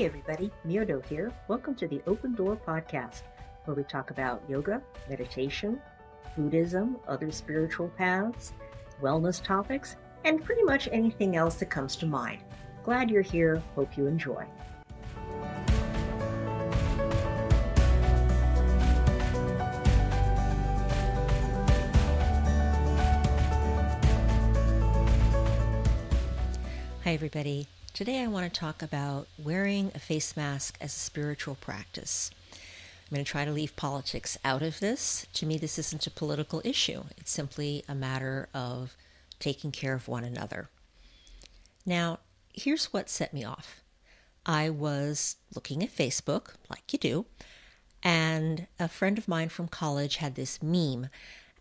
Hey everybody, Myodo here. Welcome to the Open Door Podcast, where we talk about yoga, meditation, Buddhism, other spiritual paths, wellness topics, and pretty much anything else that comes to mind. Glad you're here. Hope you enjoy. Hi, everybody. Today I want to talk about wearing a face mask as a spiritual practice. I'm going to try to leave politics out of this. To me, this isn't a political issue, it's simply a matter of taking care of one another. Now, here's what set me off I was looking at Facebook, like you do, and a friend of mine from college had this meme,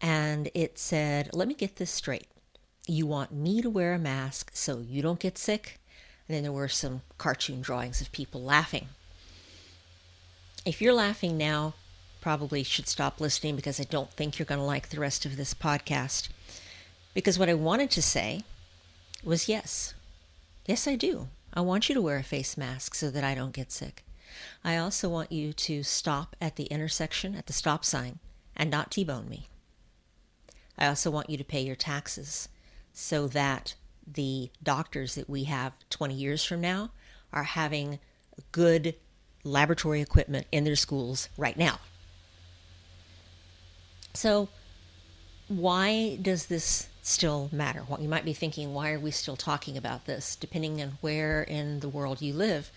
and it said, Let me get this straight. You want me to wear a mask so you don't get sick? And then there were some cartoon drawings of people laughing. If you're laughing now, probably should stop listening because I don't think you're going to like the rest of this podcast. Because what I wanted to say was yes. Yes, I do. I want you to wear a face mask so that I don't get sick. I also want you to stop at the intersection at the stop sign and not T bone me. I also want you to pay your taxes so that the doctors that we have 20 years from now are having good laboratory equipment in their schools right now. So, why does this still matter? Well, you might be thinking, why are we still talking about this, depending on where in the world you live?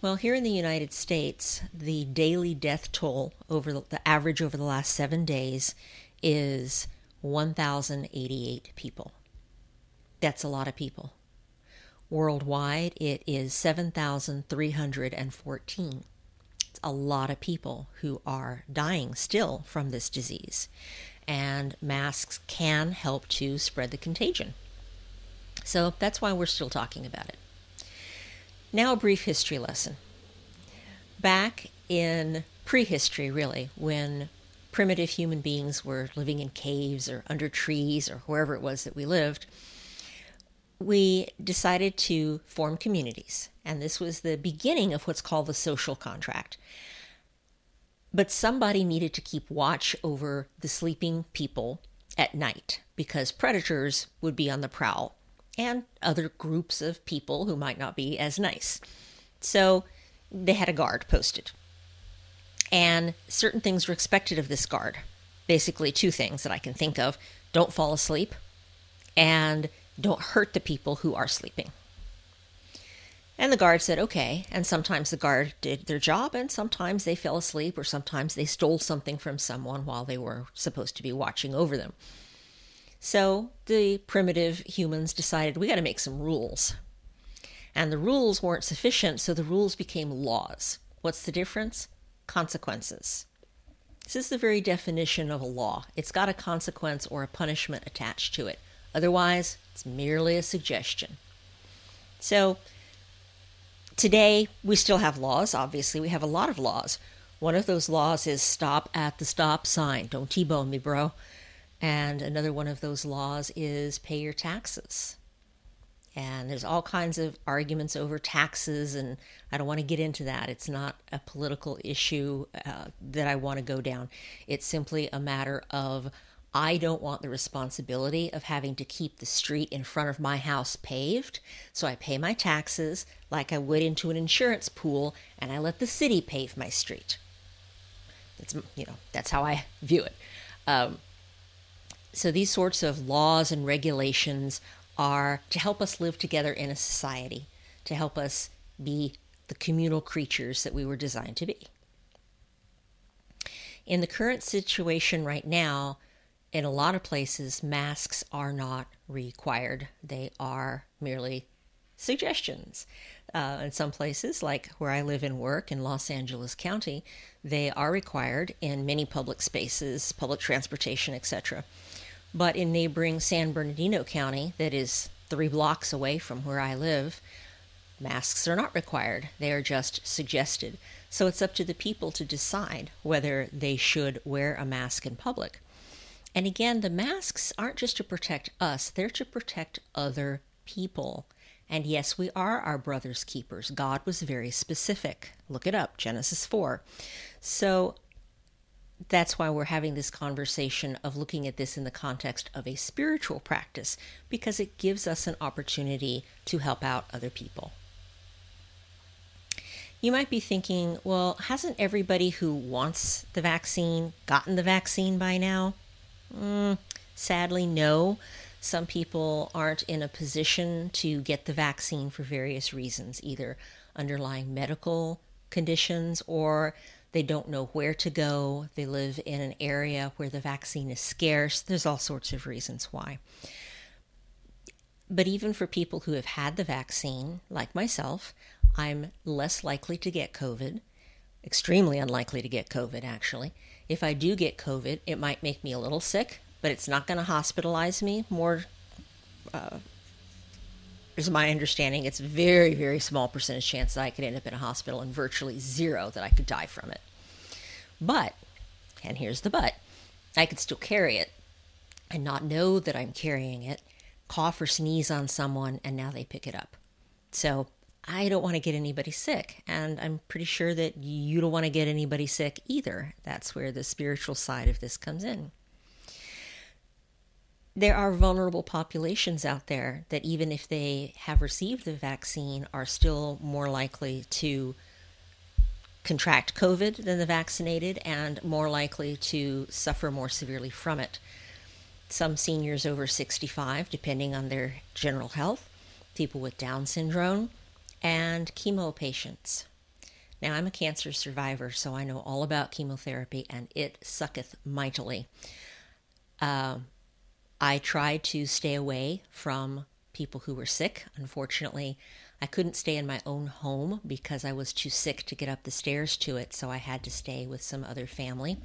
Well, here in the United States, the daily death toll over the, the average over the last seven days is 1,088 people. That's a lot of people. Worldwide, it is 7,314. It's a lot of people who are dying still from this disease, and masks can help to spread the contagion. So that's why we're still talking about it. Now, a brief history lesson. Back in prehistory, really, when primitive human beings were living in caves or under trees or wherever it was that we lived, we decided to form communities. And this was the beginning of what's called the social contract. But somebody needed to keep watch over the sleeping people at night because predators would be on the prowl and other groups of people who might not be as nice. So they had a guard posted. And certain things were expected of this guard. Basically, two things that I can think of don't fall asleep and don't hurt the people who are sleeping. And the guard said, okay. And sometimes the guard did their job, and sometimes they fell asleep, or sometimes they stole something from someone while they were supposed to be watching over them. So the primitive humans decided we got to make some rules. And the rules weren't sufficient, so the rules became laws. What's the difference? Consequences. This is the very definition of a law. It's got a consequence or a punishment attached to it. Otherwise, it's merely a suggestion. So, today we still have laws. Obviously, we have a lot of laws. One of those laws is stop at the stop sign. Don't T bone me, bro. And another one of those laws is pay your taxes. And there's all kinds of arguments over taxes, and I don't want to get into that. It's not a political issue uh, that I want to go down. It's simply a matter of I don't want the responsibility of having to keep the street in front of my house paved, so I pay my taxes like I would into an insurance pool and I let the city pave my street. It's, you know, that's how I view it. Um, so these sorts of laws and regulations are to help us live together in a society, to help us be the communal creatures that we were designed to be. In the current situation right now, in a lot of places, masks are not required. They are merely suggestions. Uh, in some places, like where I live and work in Los Angeles County, they are required in many public spaces, public transportation, etc. But in neighboring San Bernardino County, that is three blocks away from where I live, masks are not required. They are just suggested. So it's up to the people to decide whether they should wear a mask in public. And again, the masks aren't just to protect us, they're to protect other people. And yes, we are our brother's keepers. God was very specific. Look it up, Genesis 4. So that's why we're having this conversation of looking at this in the context of a spiritual practice, because it gives us an opportunity to help out other people. You might be thinking, well, hasn't everybody who wants the vaccine gotten the vaccine by now? Mm, sadly, no. Some people aren't in a position to get the vaccine for various reasons, either underlying medical conditions or they don't know where to go. They live in an area where the vaccine is scarce. There's all sorts of reasons why. But even for people who have had the vaccine, like myself, I'm less likely to get COVID, extremely unlikely to get COVID, actually. If I do get COVID, it might make me a little sick, but it's not going to hospitalize me. More, uh, is my understanding, it's very, very small percentage chance that I could end up in a hospital and virtually zero that I could die from it. But, and here's the but, I could still carry it and not know that I'm carrying it, cough or sneeze on someone, and now they pick it up. So I don't want to get anybody sick. And I'm pretty sure that you don't want to get anybody sick either. That's where the spiritual side of this comes in. There are vulnerable populations out there that, even if they have received the vaccine, are still more likely to contract COVID than the vaccinated and more likely to suffer more severely from it. Some seniors over 65, depending on their general health, people with Down syndrome, and chemo patients. Now, I'm a cancer survivor, so I know all about chemotherapy, and it sucketh mightily. Uh, I tried to stay away from people who were sick. Unfortunately, I couldn't stay in my own home because I was too sick to get up the stairs to it, so I had to stay with some other family.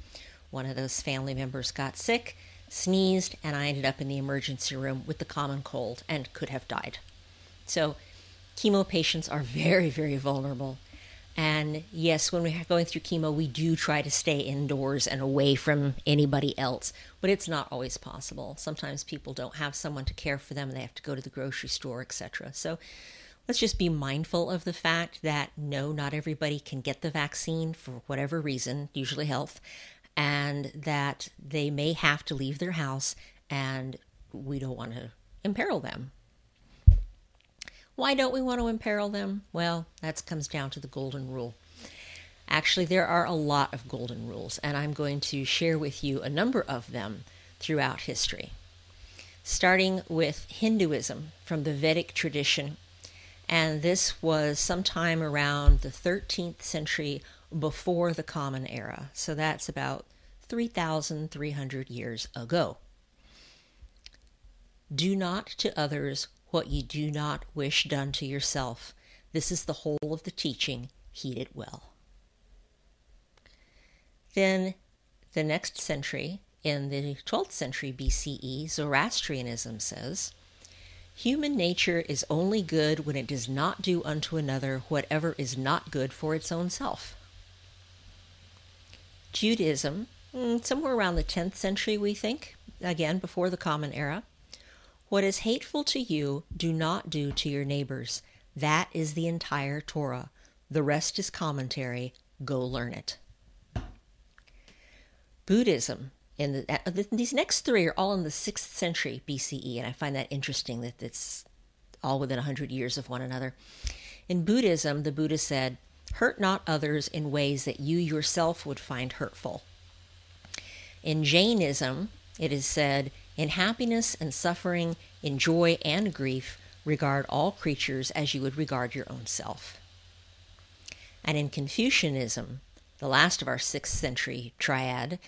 One of those family members got sick, sneezed, and I ended up in the emergency room with the common cold and could have died. So, chemo patients are very, very vulnerable. And yes, when we're going through chemo, we do try to stay indoors and away from anybody else, but it's not always possible. Sometimes people don't have someone to care for them, and they have to go to the grocery store, etc. So let's just be mindful of the fact that no, not everybody can get the vaccine for whatever reason, usually health, and that they may have to leave their house, and we don't want to imperil them. Why don't we want to imperil them? Well, that comes down to the golden rule. Actually, there are a lot of golden rules, and I'm going to share with you a number of them throughout history. Starting with Hinduism from the Vedic tradition, and this was sometime around the 13th century before the Common Era, so that's about 3,300 years ago. Do not to others what ye do not wish done to yourself. This is the whole of the teaching. Heed it well. Then, the next century, in the 12th century BCE, Zoroastrianism says, Human nature is only good when it does not do unto another whatever is not good for its own self. Judaism, mm, somewhere around the 10th century, we think, again before the Common Era, what is hateful to you, do not do to your neighbors. That is the entire Torah. The rest is commentary. Go learn it. Buddhism, the, uh, these next three are all in the 6th century BCE, and I find that interesting that it's all within 100 years of one another. In Buddhism, the Buddha said, Hurt not others in ways that you yourself would find hurtful. In Jainism, it is said, in happiness and suffering, in joy and grief, regard all creatures as you would regard your own self. And in Confucianism, the last of our 6th century triad,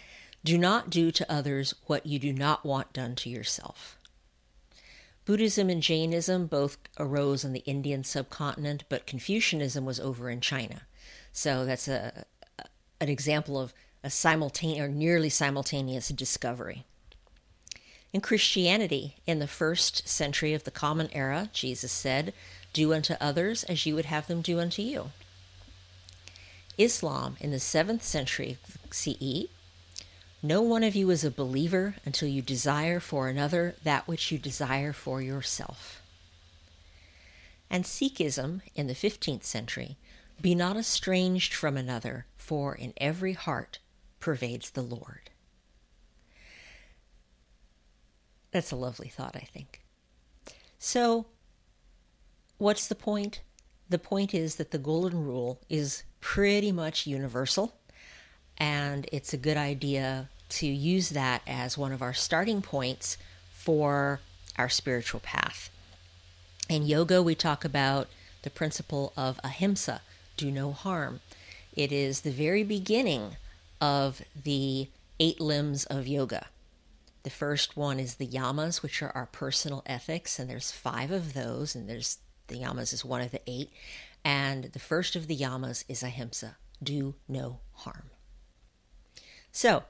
do not do to others what you do not want done to yourself. Buddhism and Jainism both arose on the Indian subcontinent, but Confucianism was over in China. So that's a, an example of a simultaneous or nearly simultaneous discovery. In Christianity, in the first century of the Common Era, Jesus said, Do unto others as you would have them do unto you. Islam, in the 7th century CE, no one of you is a believer until you desire for another that which you desire for yourself. And Sikhism in the 15th century, be not estranged from another, for in every heart pervades the Lord. That's a lovely thought, I think. So, what's the point? The point is that the Golden Rule is pretty much universal, and it's a good idea to use that as one of our starting points for our spiritual path. In yoga, we talk about the principle of ahimsa, do no harm. It is the very beginning of the eight limbs of yoga. The first one is the yamas, which are our personal ethics, and there's five of those, and there's the yamas is one of the eight. And the first of the yamas is ahimsa, do no harm. So,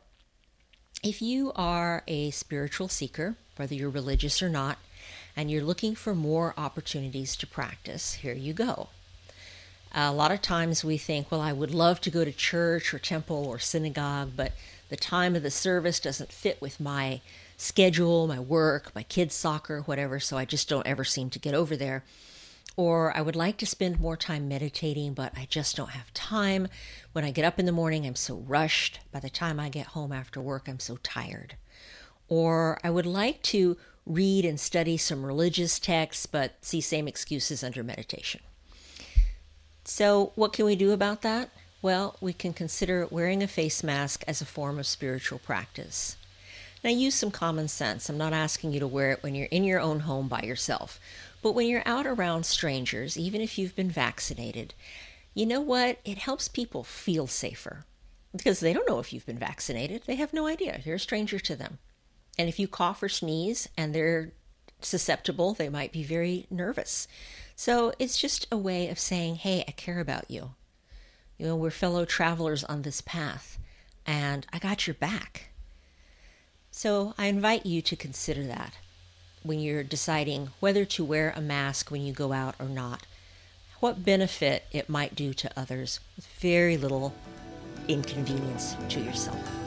if you are a spiritual seeker, whether you're religious or not, and you're looking for more opportunities to practice, here you go. A lot of times we think, well, I would love to go to church or temple or synagogue, but the time of the service doesn't fit with my schedule, my work, my kids' soccer, whatever, so I just don't ever seem to get over there. Or I would like to spend more time meditating, but I just don't have time. When I get up in the morning, I'm so rushed. By the time I get home after work, I'm so tired. Or I would like to read and study some religious texts, but see same excuses under meditation. So, what can we do about that? Well, we can consider wearing a face mask as a form of spiritual practice. Now, use some common sense. I'm not asking you to wear it when you're in your own home by yourself, but when you're out around strangers, even if you've been vaccinated, you know what? It helps people feel safer because they don't know if you've been vaccinated. They have no idea. You're a stranger to them. And if you cough or sneeze and they're susceptible, they might be very nervous. So it's just a way of saying, hey, I care about you. You know, we're fellow travelers on this path, and I got your back. So I invite you to consider that when you're deciding whether to wear a mask when you go out or not, what benefit it might do to others with very little inconvenience to yourself.